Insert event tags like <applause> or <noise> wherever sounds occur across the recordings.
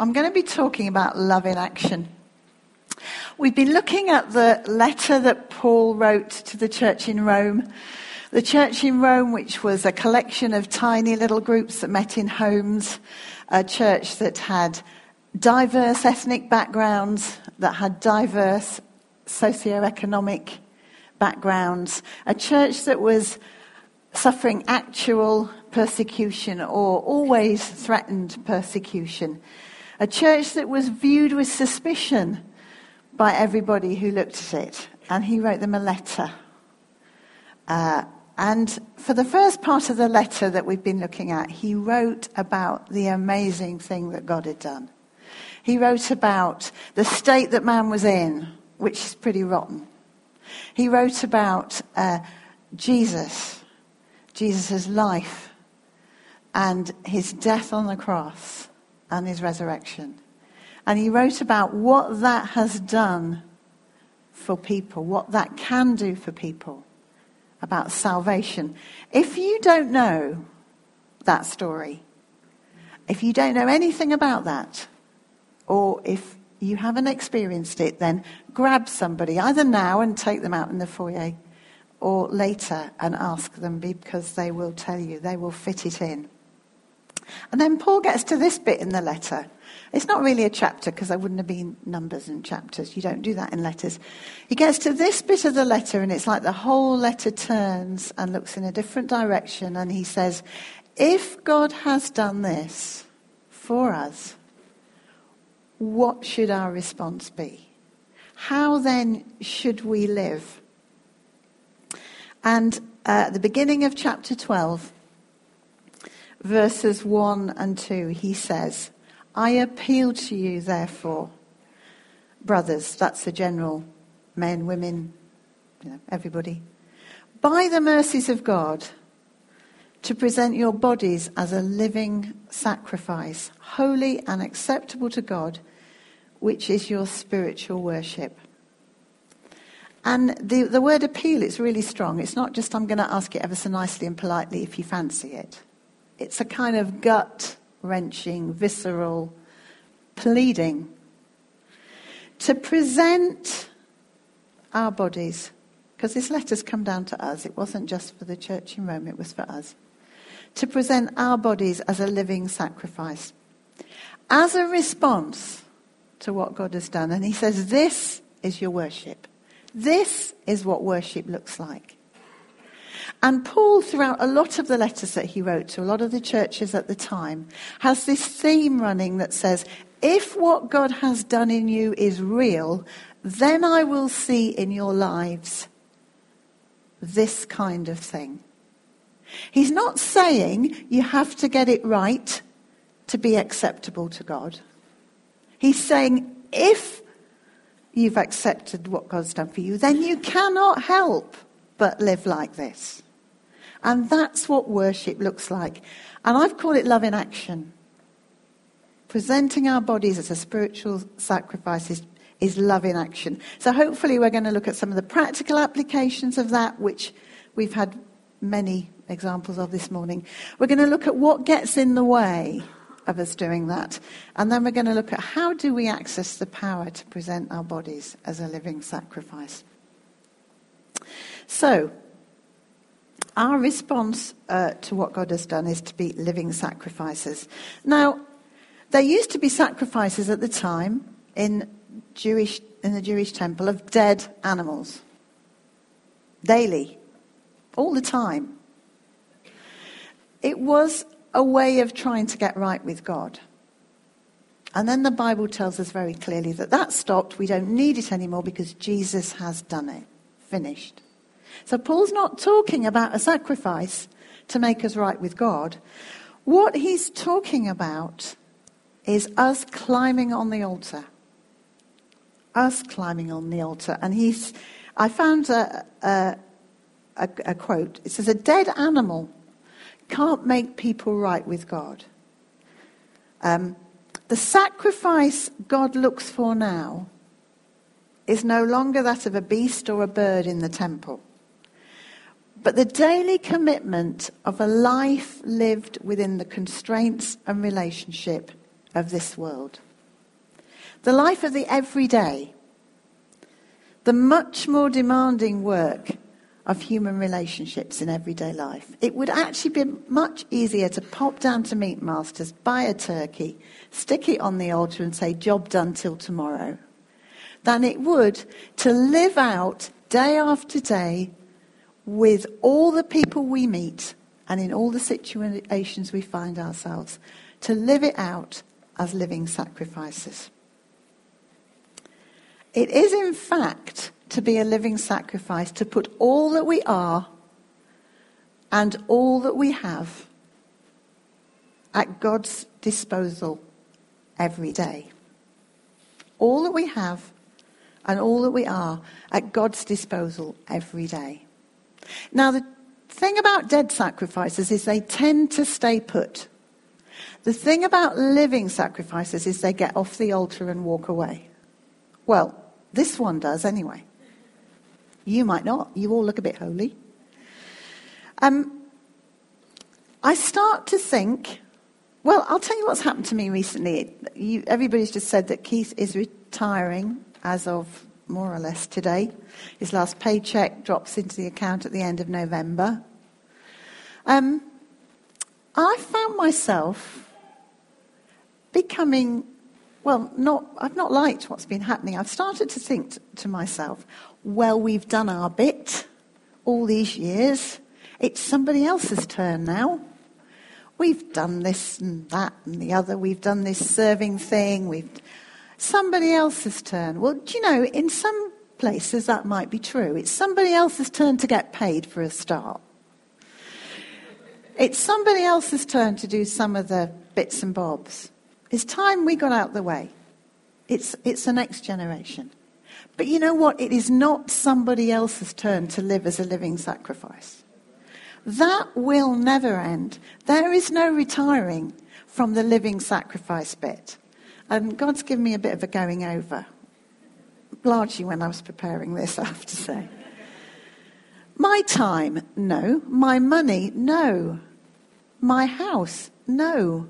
I'm going to be talking about love in action. We've been looking at the letter that Paul wrote to the church in Rome. The church in Rome, which was a collection of tiny little groups that met in homes, a church that had diverse ethnic backgrounds, that had diverse socioeconomic backgrounds, a church that was suffering actual persecution or always threatened persecution, a church that was viewed with suspicion by everybody who looked at it. And he wrote them a letter. Uh, and for the first part of the letter that we've been looking at, he wrote about the amazing thing that God had done. He wrote about the state that man was in, which is pretty rotten. He wrote about uh, Jesus, Jesus' life, and his death on the cross and his resurrection. And he wrote about what that has done for people, what that can do for people, about salvation. If you don't know that story, if you don't know anything about that, or if you haven't experienced it, then grab somebody, either now and take them out in the foyer, or later and ask them because they will tell you, they will fit it in. And then Paul gets to this bit in the letter. It's not really a chapter because there wouldn't have been numbers and chapters. You don't do that in letters. He gets to this bit of the letter and it's like the whole letter turns and looks in a different direction and he says, if God has done this for us, what should our response be? How then should we live? And uh, at the beginning of chapter 12, verses 1 and 2, he says, I appeal to you, therefore, brothers, that's the general men, women, you know, everybody, by the mercies of God, to present your bodies as a living sacrifice, holy and acceptable to God, which is your spiritual worship. And the, the word appeal, it's really strong. It's not just, I'm going to ask it ever so nicely and politely if you fancy it. It's a kind of gut wrenching, visceral pleading to present our bodies, because this letter's come down to us. It wasn't just for the church in Rome, it was for us. To present our bodies as a living sacrifice. As a response to what God has done. And he says, This is your worship. This is what worship looks like. And Paul, throughout a lot of the letters that he wrote to a lot of the churches at the time, has this theme running that says, if what God has done in you is real, then I will see in your lives this kind of thing. He's not saying you have to get it right to be acceptable to God. He's saying if you've accepted what God's done for you, then you cannot help but live like this. And that's what worship looks like. And I've called it love in action. Presenting our bodies as a spiritual sacrifice is, is love in action. So hopefully we're going to look at some of the practical applications of that, which we've had many examples of this morning. We're going to look at what gets in the way of us doing that. And then we're going to look at how do we access the power to present our bodies as a living sacrifice. So, our response uh, to what God has done is to be living sacrifices. Now, there used to be sacrifices at the time in Jewish in the Jewish temple of dead animals. Daily. All the time. It was a way of trying to get right with God. And then the Bible tells us very clearly that that stopped. We don't need it anymore because Jesus has done it. Finished. So Paul's not talking about a sacrifice to make us right with God. What he's talking about is us climbing on the altar. Us climbing on the altar. And he's, I found a, a, a, a quote. It says, A dead animal can't make people right with God. Um, the sacrifice God looks for now is no longer that of a beast or a bird in the temple but the daily commitment of a life lived within the constraints and relationship of this world. the life of the everyday, the much more demanding work of human relationships in everyday life. It would actually be much easier to pop down to Meat Masters, buy a turkey, stick it on the altar, and say, Job done till tomorrow, than it would to live out day after day with all the people we meet and in all the situations we find ourselves, to live it out as living sacrifices. It is, in fact, to be a living sacrifice, to put all that we are and all that we have at God's disposal every day. All that we have and all that we are at God's disposal every day. Now, the thing about dead sacrifices is they tend to stay put. The thing about living sacrifices is they get off the altar and walk away. Well, this one does anyway. You might not. You all look a bit holy. Um, I start to think, well, I'll tell you what's happened to me recently. You, everybody's just said that Keith is retiring as of more or less today. His last paycheck drops into the account at the end of November. Um, I found myself becoming, well, not, I've not liked what's been happening. I've started to think t- to myself, well, we've done our bit all these years. It's somebody else's turn now. We've done this and that and the other. We've done this serving thing. We've somebody else's turn. Well, do you know, in some places that might be true. It's somebody else's turn to get paid for a start. It's somebody else's turn to do some of the bits and bobs. It's time we got out the way. It's, it's the next generation. But you know what? It is not somebody else's turn to live as a living sacrifice. That will never end. There is no retiring from the living sacrifice bit. And God's given me a bit of a going over, largely when I was preparing this, <laughs> I have to say. My time, no. My money, no. My house, no.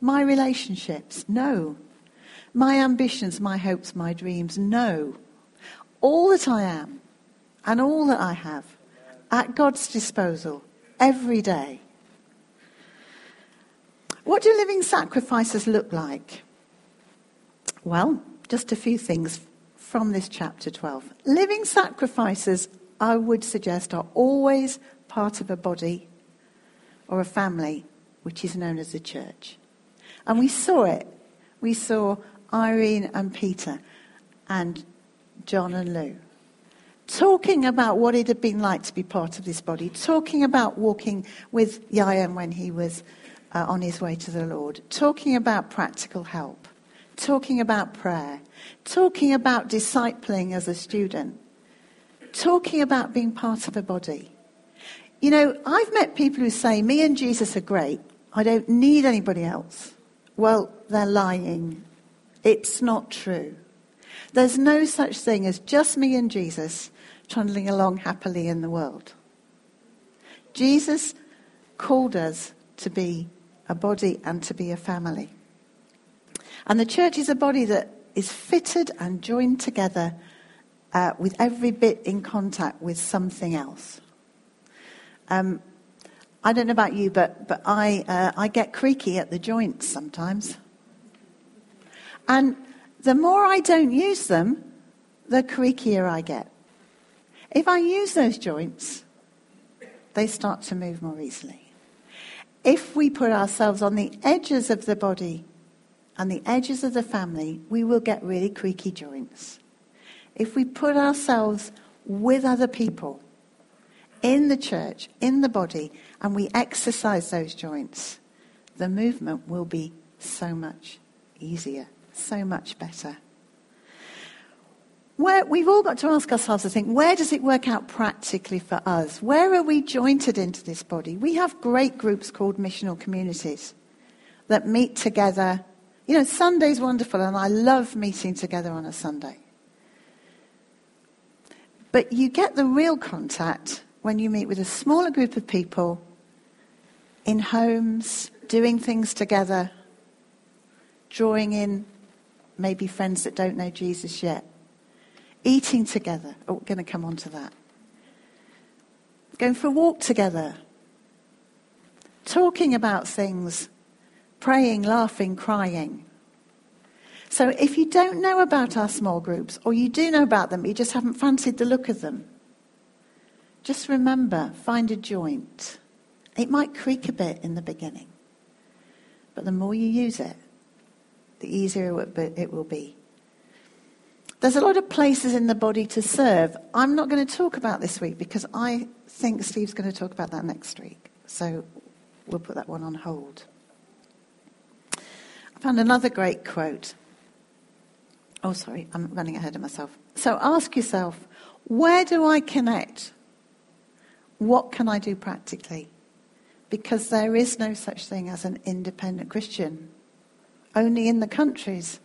My relationships, no. My ambitions, my hopes, my dreams, no. All that I am and all that I have at God's disposal every day. What do living sacrifices look like? Well, just a few things from this chapter 12. Living sacrifices, I would suggest, are always part of a body or a family which is known as the church. And we saw it. We saw Irene and Peter and John and Lou talking about what it had been like to be part of this body, talking about walking with Yayan when he was uh, on his way to the Lord, talking about practical help, talking about prayer, talking about discipling as a student, talking about being part of a body. You know, I've met people who say, Me and Jesus are great. I don't need anybody else. Well, they're lying. It's not true. There's no such thing as just me and Jesus trundling along happily in the world. Jesus called us to be a body and to be a family. And the church is a body that is fitted and joined together uh, with every bit in contact with something else. Um, I don't know about you, but, but I, uh, I get creaky at the joints sometimes. And the more I don't use them, the creakier I get. If I use those joints, they start to move more easily if we put ourselves on the edges of the body and the edges of the family, we will get really creaky joints. If we put ourselves with other people in the church, in the body, and we exercise those joints, the movement will be so much easier, so much better where we've all got to ask ourselves, I think, where does it work out practically for us? Where are we jointed into this body? We have great groups called missional communities that meet together. You know, Sunday's wonderful, and I love meeting together on a Sunday. But you get the real contact when you meet with a smaller group of people in homes, doing things together, drawing in maybe friends that don't know Jesus yet. Eating together. Oh, we're going to come on to that. Going for a walk together. Talking about things. Praying, laughing, crying. So if you don't know about our small groups, or you do know about them, you just haven't fancied the look of them, just remember, find a joint. It might creak a bit in the beginning, but the more you use it, the easier it will be. There's a lot of places in the body to serve. I'm not going to talk about this week because I think Steve's going to talk about that next week. So we'll put that one on hold. I found another great quote. Oh, sorry, I'm running ahead of myself. So ask yourself where do I connect? What can I do practically? Because there is no such thing as an independent Christian. Only in the countries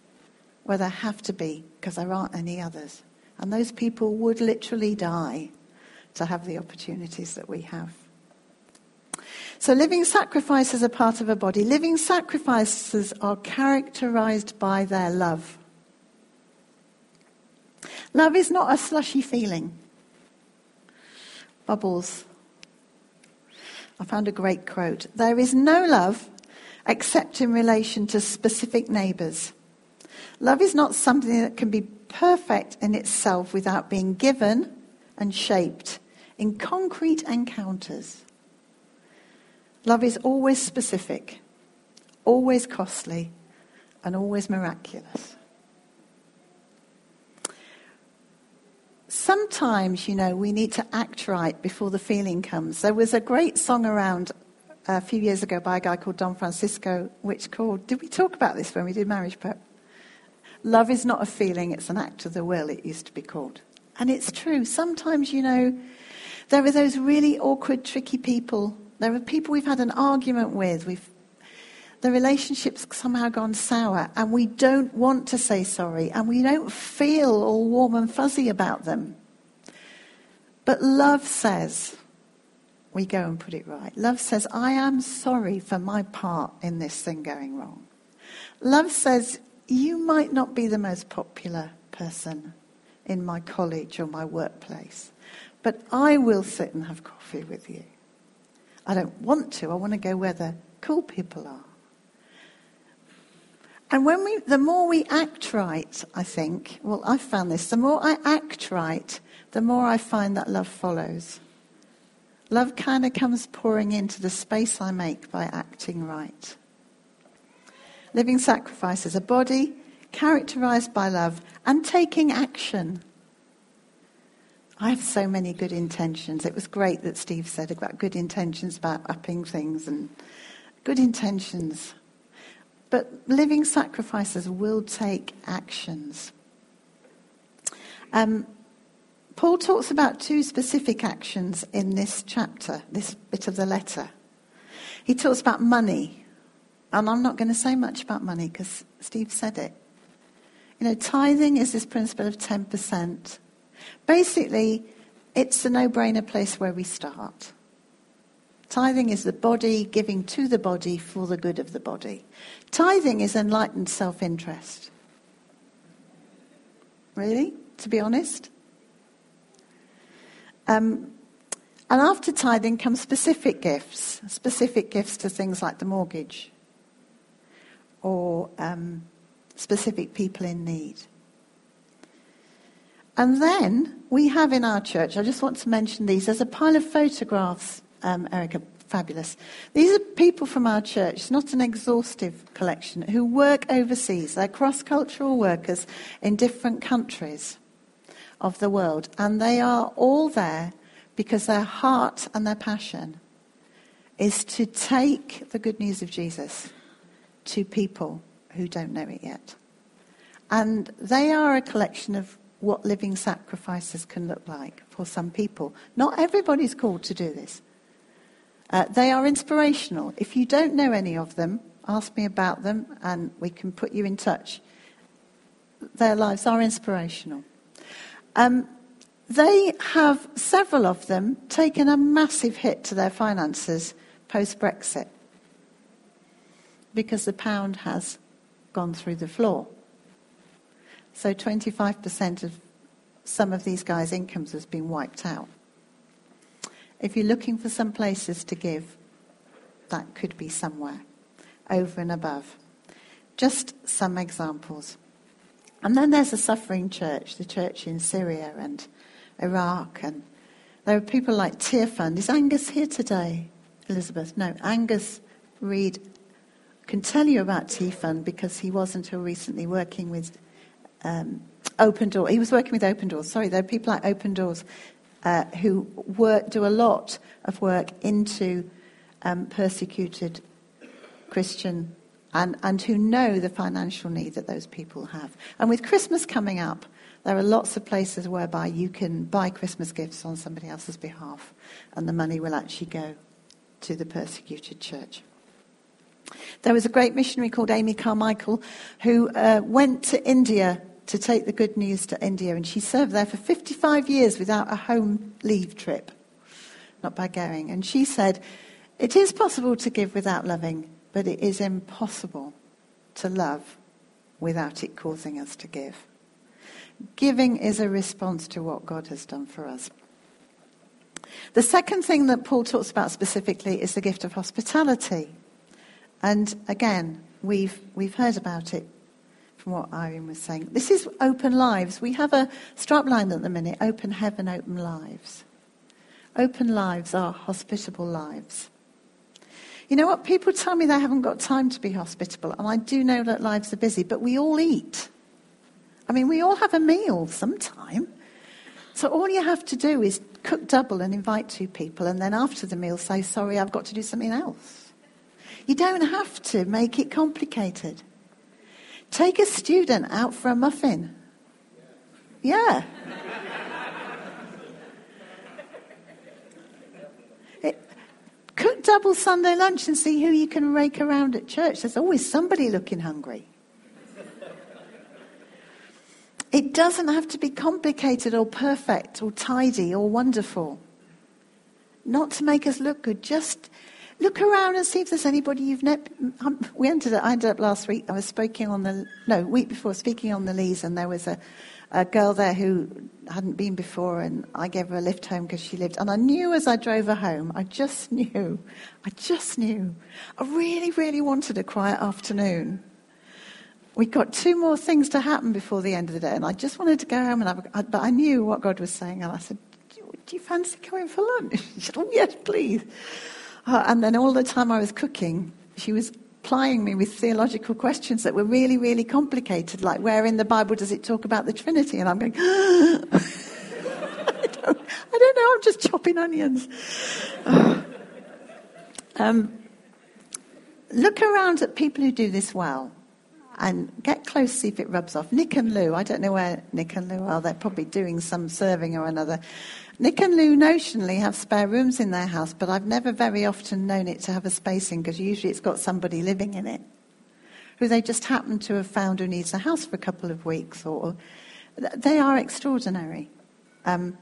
where there have to be, because there aren't any others. And those people would literally die to have the opportunities that we have. So, living sacrifices are part of a body. Living sacrifices are characterized by their love. Love is not a slushy feeling. Bubbles. I found a great quote. There is no love except in relation to specific neighbours. Love is not something that can be perfect in itself without being given and shaped in concrete encounters. Love is always specific, always costly, and always miraculous. Sometimes, you know, we need to act right before the feeling comes. There was a great song around a few years ago by a guy called Don Francisco, which called, did we talk about this when we did marriage prep? Love is not a feeling, it's an act of the will, it used to be called. And it's true. Sometimes, you know, there are those really awkward, tricky people. There are people we've had an argument with. We've, the relationship's somehow gone sour, and we don't want to say sorry, and we don't feel all warm and fuzzy about them. But love says, we go and put it right. Love says, I am sorry for my part in this thing going wrong. Love says, you might not be the most popular person in my college or my workplace, but I will sit and have coffee with you. I don't want to. I want to go where the cool people are. And when we, the more we act right, I think, well, I've found this, the more I act right, the more I find that love follows. Love kind of comes pouring into the space I make by acting right. Living sacrifices, a body characterized by love and taking action. I have so many good intentions. It was great that Steve said about good intentions, about upping things and good intentions. But living sacrifices will take actions. Um, Paul talks about two specific actions in this chapter, this bit of the letter. He talks about money. And I'm not going to say much about money because Steve said it. You know, tithing is this principle of 10%. Basically, it's a no brainer place where we start. Tithing is the body giving to the body for the good of the body. Tithing is enlightened self interest. Really? To be honest? Um, and after tithing come specific gifts, specific gifts to things like the mortgage or um, specific people in need. And then we have in our church, I just want to mention these, there's a pile of photographs, um, Erica, fabulous. These are people from our church, it's not an exhaustive collection, who work overseas. They're cross cultural workers in different countries of the world. And they are all there because their heart and their passion is to take the good news of Jesus to people who don't know it yet. And they are a collection of what living sacrifices can look like for some people. Not everybody's called to do this. Uh, they are inspirational. If you don't know any of them, ask me about them and we can put you in touch. Their lives are inspirational. Um, they have, several of them, taken a massive hit to their finances post Brexit because the pound has gone through the floor. So 25% of some of these guys' incomes has been wiped out. If you're looking for some places to give, that could be somewhere over and above. Just some examples. And then there's a suffering church, the church in Syria and Iraq. And there are people like Tearfund. Is Angus here today, Elizabeth? No, Angus Reed can tell you about Fund because he was until recently working with um, Open Door. He was working with Open Doors. Sorry, there are people like Open Doors uh, who work, do a lot of work into um, persecuted Christian and, and who know the financial need that those people have. And with Christmas coming up, there are lots of places whereby you can buy Christmas gifts on somebody else's behalf, and the money will actually go to the persecuted church. There was a great missionary called Amy Carmichael who uh, went to India to take the good news to India, and she served there for 55 years without a home leave trip, not by going. And she said, It is possible to give without loving, but it is impossible to love without it causing us to give. Giving is a response to what God has done for us. The second thing that Paul talks about specifically is the gift of hospitality. And again, we've, we've heard about it from what Irene was saying. This is open lives. We have a strapline at the minute open heaven, open lives. Open lives are hospitable lives. You know what? People tell me they haven't got time to be hospitable, and I do know that lives are busy, but we all eat. I mean, we all have a meal sometime. So all you have to do is cook double and invite two people, and then after the meal say, Sorry, I've got to do something else. You don't have to make it complicated. Take a student out for a muffin. Yeah. Cook double Sunday lunch and see who you can rake around at church. There's always somebody looking hungry. It doesn't have to be complicated or perfect or tidy or wonderful. Not to make us look good, just look around and see if there's anybody you've met. Um, we ended up, I ended up last week, I was speaking on the, no, week before, speaking on the Lees, and there was a, a girl there who hadn't been before, and I gave her a lift home because she lived. And I knew as I drove her home, I just knew, I just knew, I really, really wanted a quiet afternoon. We got two more things to happen before the end of the day, and I just wanted to go home, and I, but I knew what God was saying, and I said, "Do you fancy going for lunch?" <laughs> She said, "Oh yes, please." Uh, and then all the time I was cooking, she was plying me with theological questions that were really, really complicated, like where in the Bible does it talk about the Trinity? And I'm going, <gasps> I, don't, I don't know, I'm just chopping onions. <sighs> um, look around at people who do this well and get close, see if it rubs off. Nick and Lou, I don't know where Nick and Lou are, they're probably doing some serving or another. Nick and Lou notionally have spare rooms in their house, but I've never very often known it to have a spacing because usually it's got somebody living in it who they just happen to have found who needs a house for a couple of weeks. Or they are extraordinary. Um,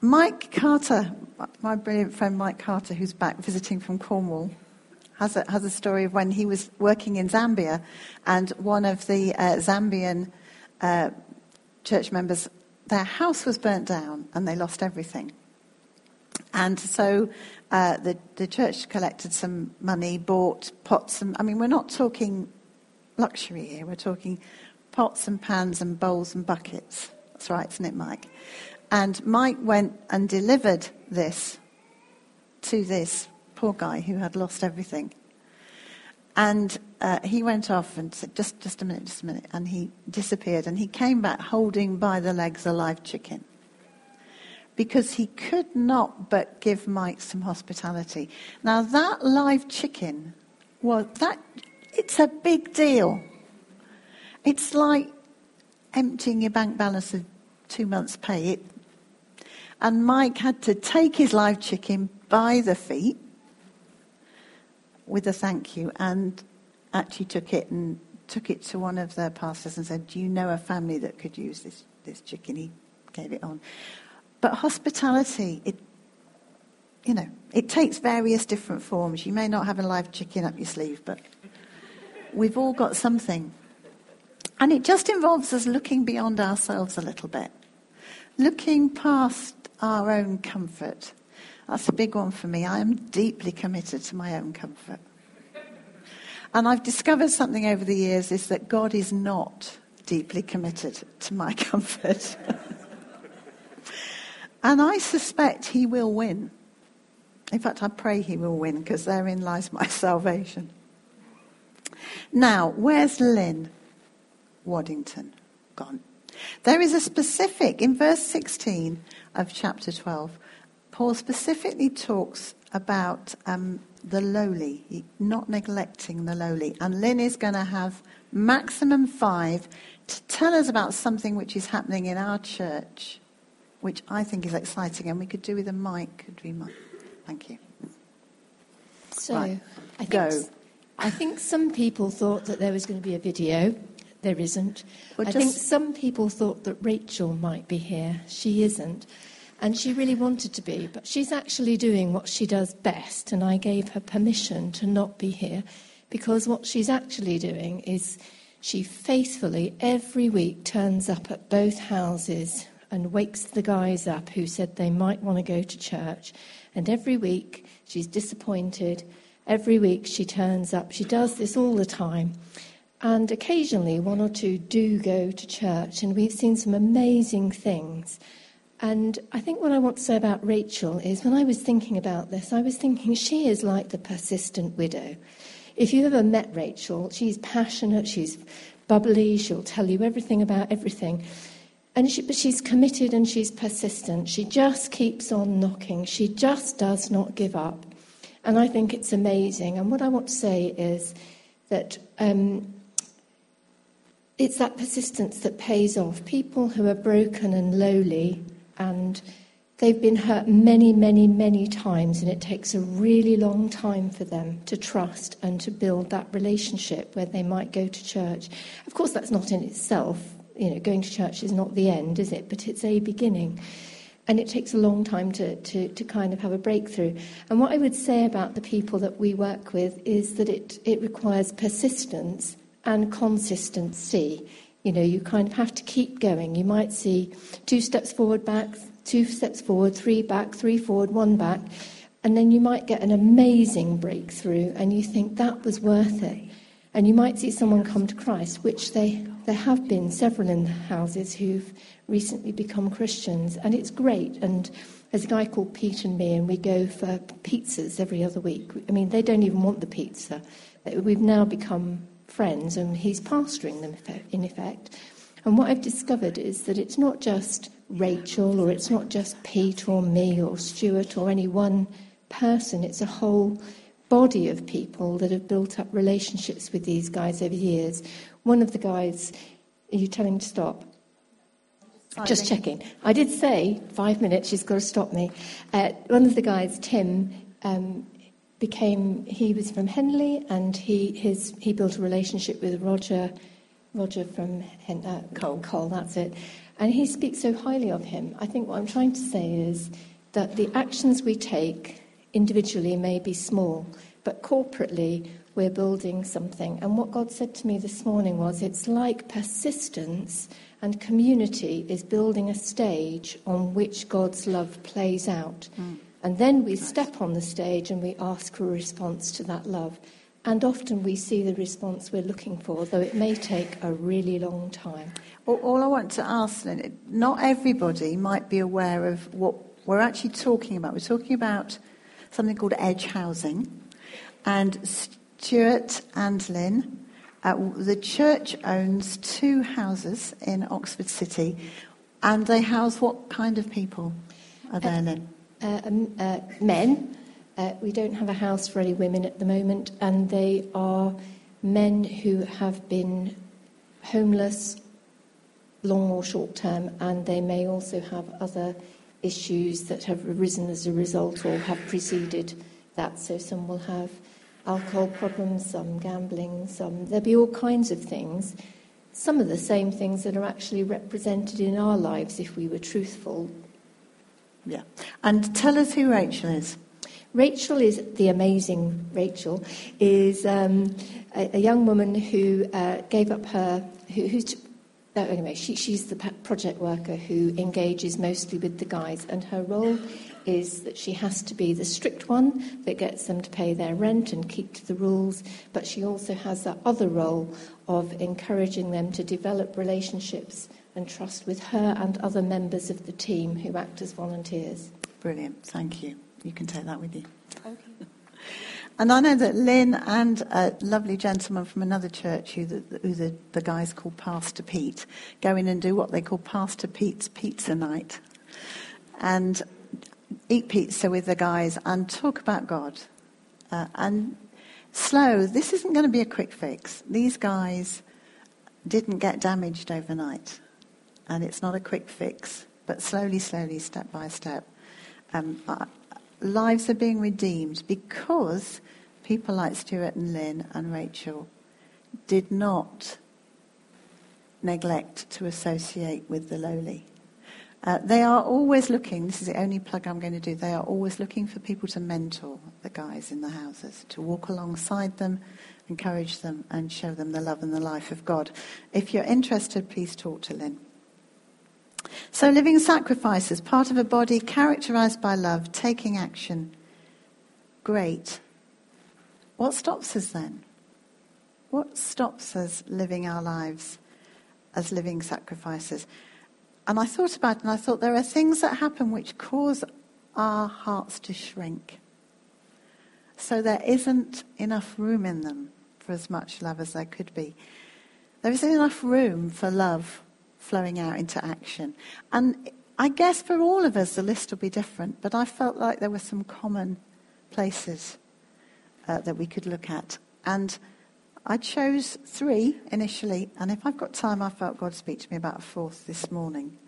Mike Carter, my brilliant friend Mike Carter, who's back visiting from Cornwall, has a, has a story of when he was working in Zambia and one of the uh, Zambian uh, church members their house was burnt down and they lost everything. And so uh, the, the church collected some money, bought pots and, I mean, we're not talking luxury here, we're talking pots and pans and bowls and buckets. That's right, isn't it, Mike? And Mike went and delivered this to this poor guy who had lost everything. And uh, he went off and said, just, just a minute, just a minute. And he disappeared. And he came back holding by the legs a live chicken. Because he could not but give Mike some hospitality. Now, that live chicken, well, that, it's a big deal. It's like emptying your bank balance of two months' pay. It, and Mike had to take his live chicken by the feet with a thank you and actually took it and took it to one of the pastors and said, Do you know a family that could use this, this chicken? He gave it on. But hospitality, it, you know, it takes various different forms. You may not have a live chicken up your sleeve, but we've all got something. And it just involves us looking beyond ourselves a little bit, looking past our own comfort. That's a big one for me. I am deeply committed to my own comfort. And I've discovered something over the years is that God is not deeply committed to my <laughs> comfort. and I suspect he will win. In fact, I pray he will win because therein lies my <laughs> salvation. Now, where's Lynn Waddington gone? There is a specific, in verse 16 of chapter 12, Paul specifically talks about um, the lowly, not neglecting the lowly. And Lynn is going to have maximum five to tell us about something which is happening in our church, which I think is exciting. And we could do with a mic, could we, Mike? Thank you. So, right. I, think, I think some people thought that there was going to be a video. There isn't. Well, I think some people thought that Rachel might be here. She isn't. And she really wanted to be, but she's actually doing what she does best, and I gave her permission to not be here because what she's actually doing is she faithfully every week turns up at both houses and wakes the guys up who said they might want to go to church. And every week she's disappointed. Every week she turns up. She does this all the time. And occasionally one or two do go to church, and we've seen some amazing things. And I think what I want to say about Rachel is when I was thinking about this, I was thinking she is like the persistent widow. If you've ever met Rachel, she's passionate, she's bubbly, she'll tell you everything about everything. And she, but she's committed and she's persistent. She just keeps on knocking. She just does not give up. And I think it's amazing. And what I want to say is that um, it's that persistence that pays off. People who are broken and lowly and they've been hurt many, many, many times, and it takes a really long time for them to trust and to build that relationship where they might go to church. Of course, that's not in itself, you know, going to church is not the end, is it? But it's a beginning. And it takes a long time to, to, to kind of have a breakthrough. And what I would say about the people that we work with is that it, it requires persistence and consistency. You know, you kind of have to keep going. You might see two steps forward, back, two steps forward, three back, three forward, one back, and then you might get an amazing breakthrough and you think that was worth it. And you might see someone come to Christ, which they, there have been several in the houses who've recently become Christians, and it's great. And there's a guy called Pete and me, and we go for pizzas every other week. I mean, they don't even want the pizza. We've now become friends, and he's pastoring them in effect. And what I've discovered is that it's not just Rachel, or it's not just Pete, or me, or Stuart, or any one person. It's a whole body of people that have built up relationships with these guys over years. One of the guys, are you telling him to stop? Just checking. I did say five minutes, she's got to stop me. Uh, one of the guys, Tim, um, became he was from Henley and he his he built a relationship with Roger Roger from Hen, uh, Cole. Cole that's it and he speaks so highly of him I think what I'm trying to say is that the actions we take individually may be small but corporately we're building something and what God said to me this morning was it's like persistence and community is building a stage on which God's love plays out mm. And then we step on the stage and we ask for a response to that love. And often we see the response we're looking for, though it may take a really long time. Well, all I want to ask, then, not everybody might be aware of what we're actually talking about. We're talking about something called edge housing. And Stuart and Lynn, uh, the church owns two houses in Oxford City. And they house what kind of people are there, Lynn? Uh, um, uh, men. Uh, we don't have a house for any women at the moment, and they are men who have been homeless, long or short term, and they may also have other issues that have arisen as a result or have preceded that. So some will have alcohol problems, some gambling, some. There'll be all kinds of things. Some of the same things that are actually represented in our lives if we were truthful yeah. And tell us who Rachel is. Rachel is the amazing Rachel, is um, a, a, young woman who uh, gave up her, who, who's, oh, anyway, she, she's the project worker who engages mostly with the guys, and her role is that she has to be the strict one that gets them to pay their rent and keep to the rules, but she also has that other role of encouraging them to develop relationships and trust with her and other members of the team who act as volunteers. Brilliant, thank you. You can take that with you. Okay. <laughs> And I know that Lynn and a lovely gentleman from another church who, the, who the, the guys call Pastor Pete go in and do what they call Pastor Pete's Pizza Night. And eat pizza with the guys and talk about God. Uh, and slow, this isn't going to be a quick fix. These guys didn't get damaged overnight. And it's not a quick fix, but slowly, slowly, step by step. Um, uh, lives are being redeemed because people like Stuart and Lynn and Rachel did not neglect to associate with the lowly. Uh, they are always looking, this is the only plug I'm going to do, they are always looking for people to mentor the guys in the houses, to walk alongside them, encourage them, and show them the love and the life of God. If you're interested, please talk to Lynn. So, living sacrifices, part of a body characterized by love, taking action. Great. What stops us then? What stops us living our lives as living sacrifices? And I thought about it and I thought there are things that happen which cause our hearts to shrink. So there isn't enough room in them for as much love as there could be. There isn't enough room for love flowing out into action. And I guess for all of us the list will be different, but I felt like there were some common places uh, that we could look at. And I chose three initially, and if I've got time, I felt God speak to me about a fourth this morning.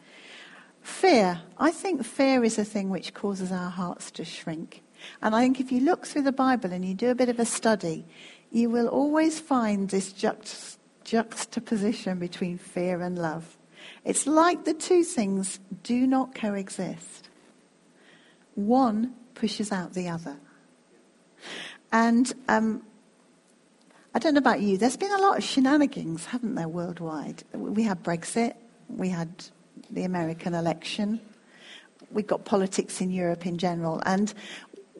Fear. I think fear is a thing which causes our hearts to shrink. And I think if you look through the Bible and you do a bit of a study, you will always find this juxt- juxtaposition between fear and love. It's like the two things do not coexist. One pushes out the other. And um, I don't know about you, there's been a lot of shenanigans, haven't there, worldwide? We had Brexit, we had the American election, we've got politics in Europe in general, and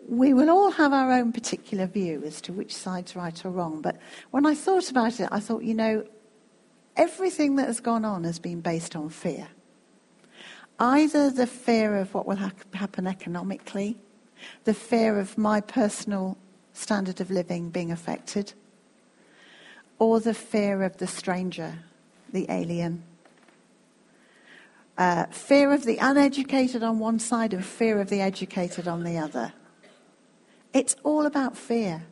we will all have our own particular view as to which side's right or wrong. But when I thought about it, I thought, you know, everything that has gone on has been based on fear. Either the fear of what will ha- happen economically, the fear of my personal standard of living being affected, or the fear of the stranger, the alien. Uh, fear of the uneducated on one side and fear of the educated on the other. It's all about fear.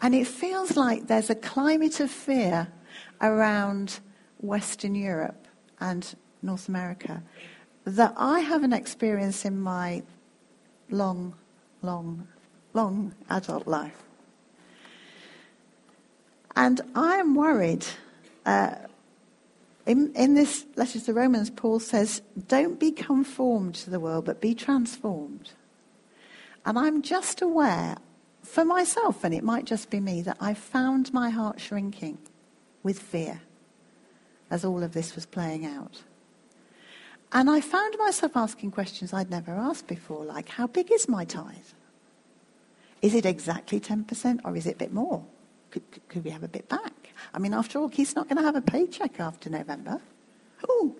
And it feels like there's a climate of fear around Western Europe and North America that I haven't experienced in my long, long, long adult life. And I am worried. Uh, in, in this letter to the Romans, Paul says, Don't be conformed to the world, but be transformed. And I'm just aware, for myself, and it might just be me, that I found my heart shrinking with fear as all of this was playing out. And I found myself asking questions I'd never asked before, like, How big is my tithe? Is it exactly 10% or is it a bit more? could, could we have a bit back? I mean, after all, he's not going to have a paycheck after November. Ooh.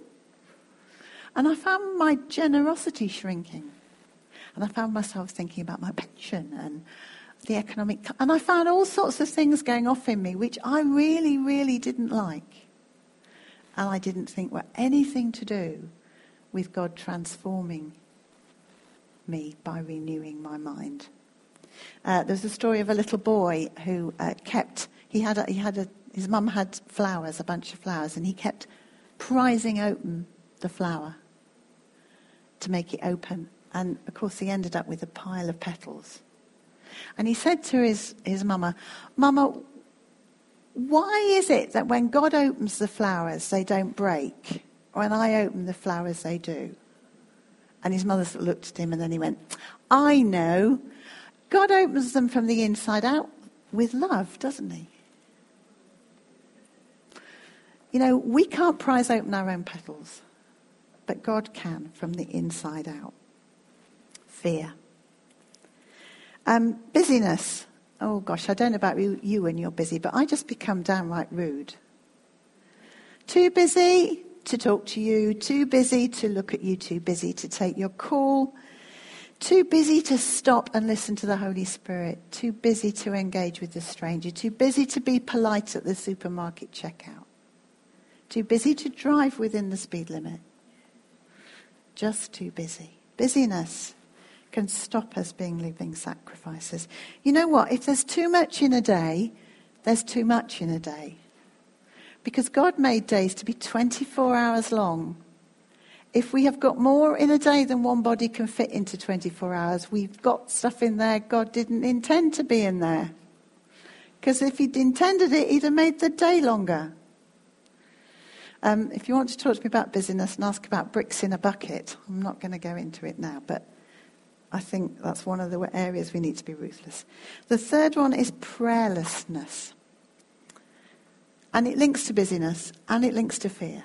And I found my generosity shrinking. And I found myself thinking about my pension and the economic. And I found all sorts of things going off in me which I really, really didn't like. And I didn't think were anything to do with God transforming me by renewing my mind. Uh, there's a story of a little boy who uh, kept, he had, a, he had a, his mum had flowers, a bunch of flowers, and he kept prizing open the flower to make it open. And of course, he ended up with a pile of petals. And he said to his, his mama, Mama, why is it that when God opens the flowers, they don't break? When I open the flowers, they do? And his mother looked at him and then he went, I know. God opens them from the inside out with love, doesn't He? You know, we can't prize open our own petals, but God can from the inside out. Fear. Um, busyness. Oh gosh, I don't know about you, when you're busy, but I just become downright rude. Too busy to talk to you, too busy to look at you, too busy to take your call, too busy to stop and listen to the Holy Spirit, too busy to engage with the stranger, too busy to be polite at the supermarket checkout, too busy to drive within the speed limit. Just too busy. Busyness can stop us being living sacrifices. You know what? If there's too much in a day, there's too much in a day. Because God made days to be 24 hours long. If we have got more in a day than one body can fit into 24 hours, we've got stuff in there God didn't intend to be in there. Because if He'd intended it, He'd have made the day longer. Um, if you want to talk to me about busyness and ask about bricks in a bucket, I'm not going to go into it now, but I think that's one of the areas we need to be ruthless. The third one is prayerlessness. And it links to busyness and it links to fear.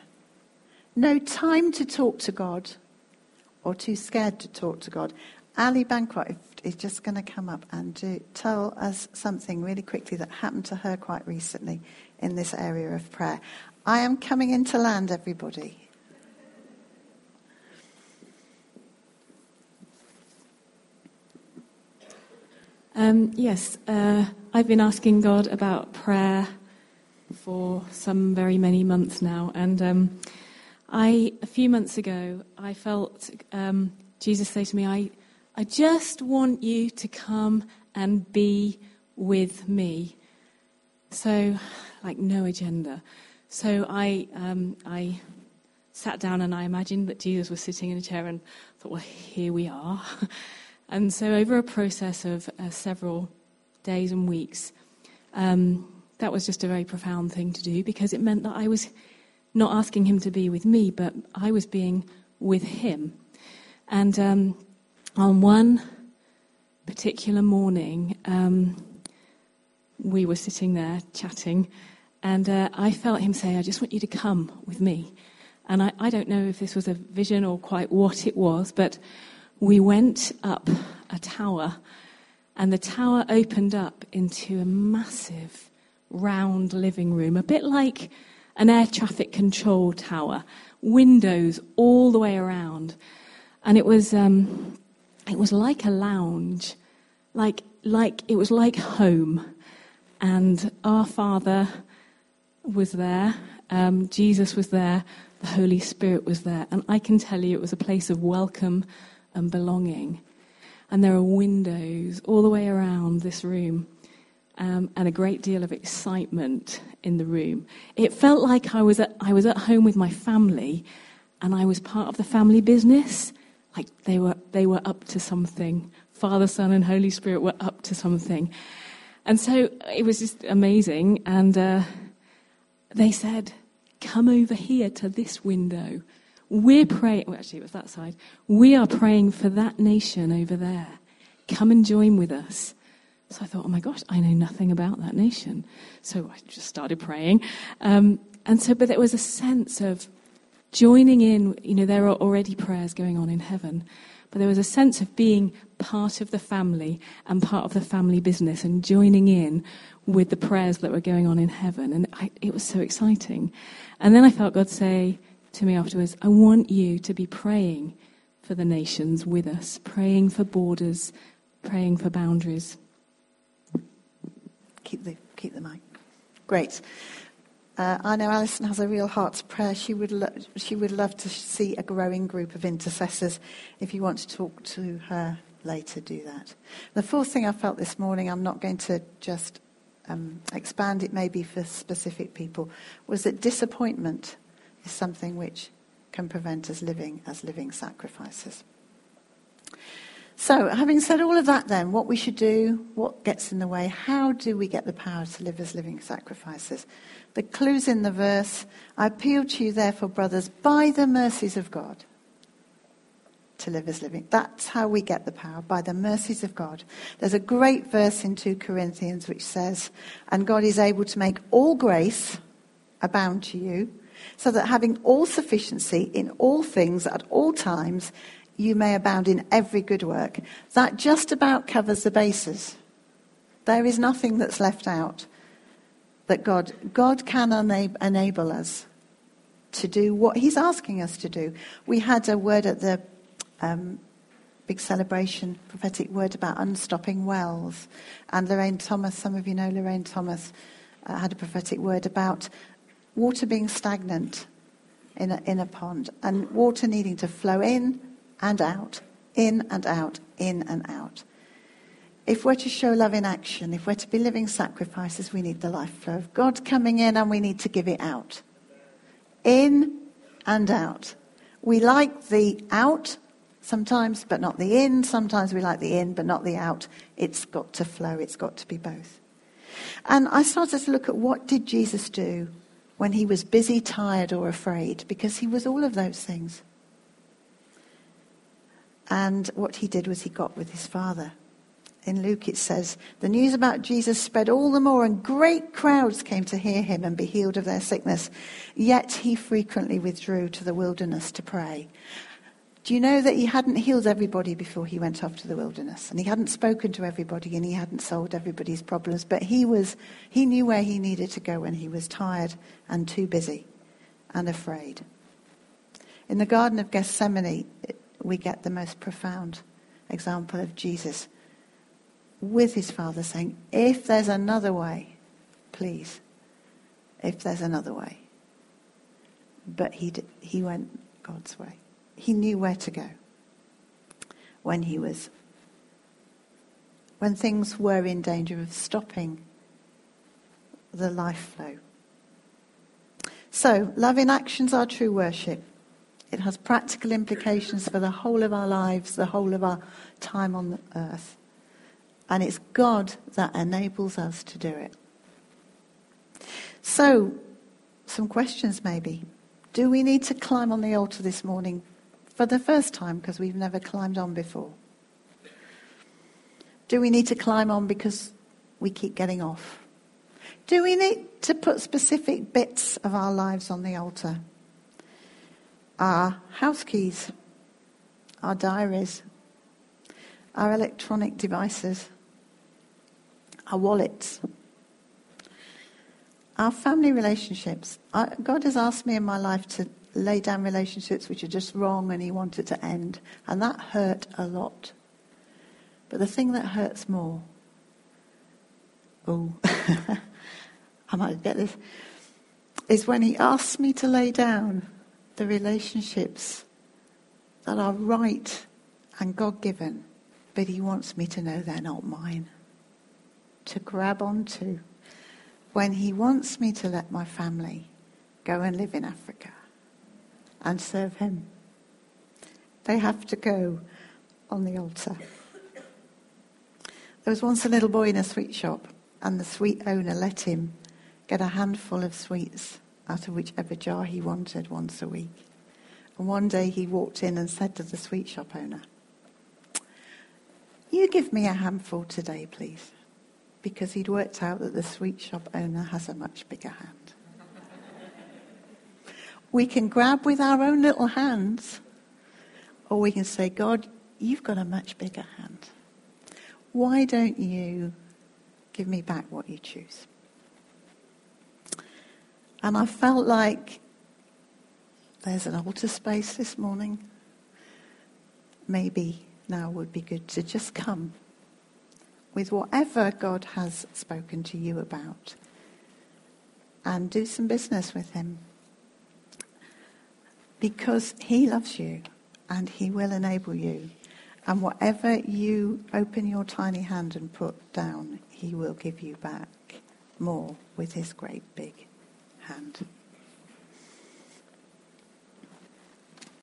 No time to talk to God or too scared to talk to God. Ali Bancroft is just going to come up and do, tell us something really quickly that happened to her quite recently in this area of prayer. I am coming into land, everybody. Um, yes, uh, I've been asking God about prayer for some very many months now. And um, I, a few months ago, I felt um, Jesus say to me, I, I just want you to come and be with me. So, like, no agenda. So I, um, I sat down and I imagined that Jesus was sitting in a chair and thought, well, here we are. <laughs> and so, over a process of uh, several days and weeks, um, that was just a very profound thing to do because it meant that I was not asking him to be with me, but I was being with him. And um, on one particular morning, um, we were sitting there chatting, and uh, I felt him say, I just want you to come with me. And I, I don't know if this was a vision or quite what it was, but we went up a tower, and the tower opened up into a massive round living room, a bit like an air traffic control tower, windows all the way around. And it was, um, it was like a lounge, like, like, it was like home. And our Father was there, um, Jesus was there, the Holy Spirit was there. And I can tell you it was a place of welcome and belonging. And there are windows all the way around this room um, and a great deal of excitement in the room. It felt like I was, at, I was at home with my family and I was part of the family business. Like they were, they were up to something. Father, Son, and Holy Spirit were up to something. And so it was just amazing. And uh, they said, Come over here to this window. We're praying, well, actually, it was that side. We are praying for that nation over there. Come and join with us. So I thought, oh my gosh, I know nothing about that nation. So I just started praying. Um, and so, but there was a sense of joining in. You know, there are already prayers going on in heaven, but there was a sense of being part of the family and part of the family business and joining in with the prayers that were going on in heaven. And I, it was so exciting. And then I felt God say to me afterwards, I want you to be praying for the nations with us, praying for borders, praying for boundaries keep the, keep the mic. Great. Uh, I know Alison has a real heart to prayer. She would, lo- she would love to see a growing group of intercessors. If you want to talk to her later, do that. The fourth thing I felt this morning, I'm not going to just um, expand it maybe for specific people, was that disappointment is something which can prevent us living as living sacrifices. So, having said all of that, then, what we should do, what gets in the way, how do we get the power to live as living sacrifices? The clues in the verse I appeal to you, therefore, brothers, by the mercies of God. to live as living. That's how we get the power, by the mercies of God. There's a great verse in 2 Corinthians which says, And God is able to make all grace abound to you, so that having all sufficiency in all things at all times, you may abound in every good work. That just about covers the bases. There is nothing that's left out that God, God can enable us to do what He's asking us to do. We had a word at the um, big celebration, prophetic word about unstopping wells. And Lorraine Thomas, some of you know Lorraine Thomas, uh, had a prophetic word about water being stagnant in a, in a pond and water needing to flow in and out, in and out, in and out. If we're to show love in action, if we're to be living sacrifices, we need the life flow of God coming in and we need to give it out. In and out. We like the out sometimes, but not the in. Sometimes we like the in, but not the out. It's got to flow, it's got to be both. And I started to look at what did Jesus do when he was busy, tired, or afraid, because he was all of those things. And what he did was he got with his father. In Luke it says, the news about Jesus spread all the more, and great crowds came to hear him and be healed of their sickness. Yet he frequently withdrew to the wilderness to pray. Do you know that he hadn't healed everybody before he went off to the wilderness? And he hadn't spoken to everybody and he hadn't solved everybody's problems, but he was he knew where he needed to go when he was tired and too busy and afraid. In the Garden of Gethsemane, we get the most profound example of Jesus with his father saying, If there's another way, please, if there's another way. But he, did, he went God's way he knew where to go when he was, when things were in danger of stopping the life flow. So, love in actions are true worship. It has practical implications for the whole of our lives, the whole of our time on the earth. And it's God that enables us to do it. So, some questions maybe. Do we need to climb on the altar this morning for the first time because we've never climbed on before? Do we need to climb on because we keep getting off? Do we need to put specific bits of our lives on the altar? Our house keys, our diaries, our electronic devices, our wallets, our family relationships. God has asked me in my life to lay down relationships which are just wrong and he wanted to end. And that hurt a lot. But the thing that hurts more, oh, <laughs> I might get this, is when he asks me to lay down the relationships that are right and God given, but he wants me to know they're not mine. To grab onto. When he wants me to let my family go and live in Africa and serve Him. They have to go on the altar. There was once a little boy in a sweet shop, and the sweet owner let him get a handful of sweets out of whichever jar he wanted once a week. And one day he walked in and said to the sweet shop owner, You give me a handful today, please. Because he'd worked out that the sweet shop owner has a much bigger hand we can grab with our own little hands, or we can say, God, you've got a much bigger hand. Why don't you give me back what you choose? And I felt like there's an altar space this morning. Maybe now would be good to just come with whatever God has spoken to you about and do some business with Him because He loves you and He will enable you. And whatever you open your tiny hand and put down, He will give you back more with His great big hand.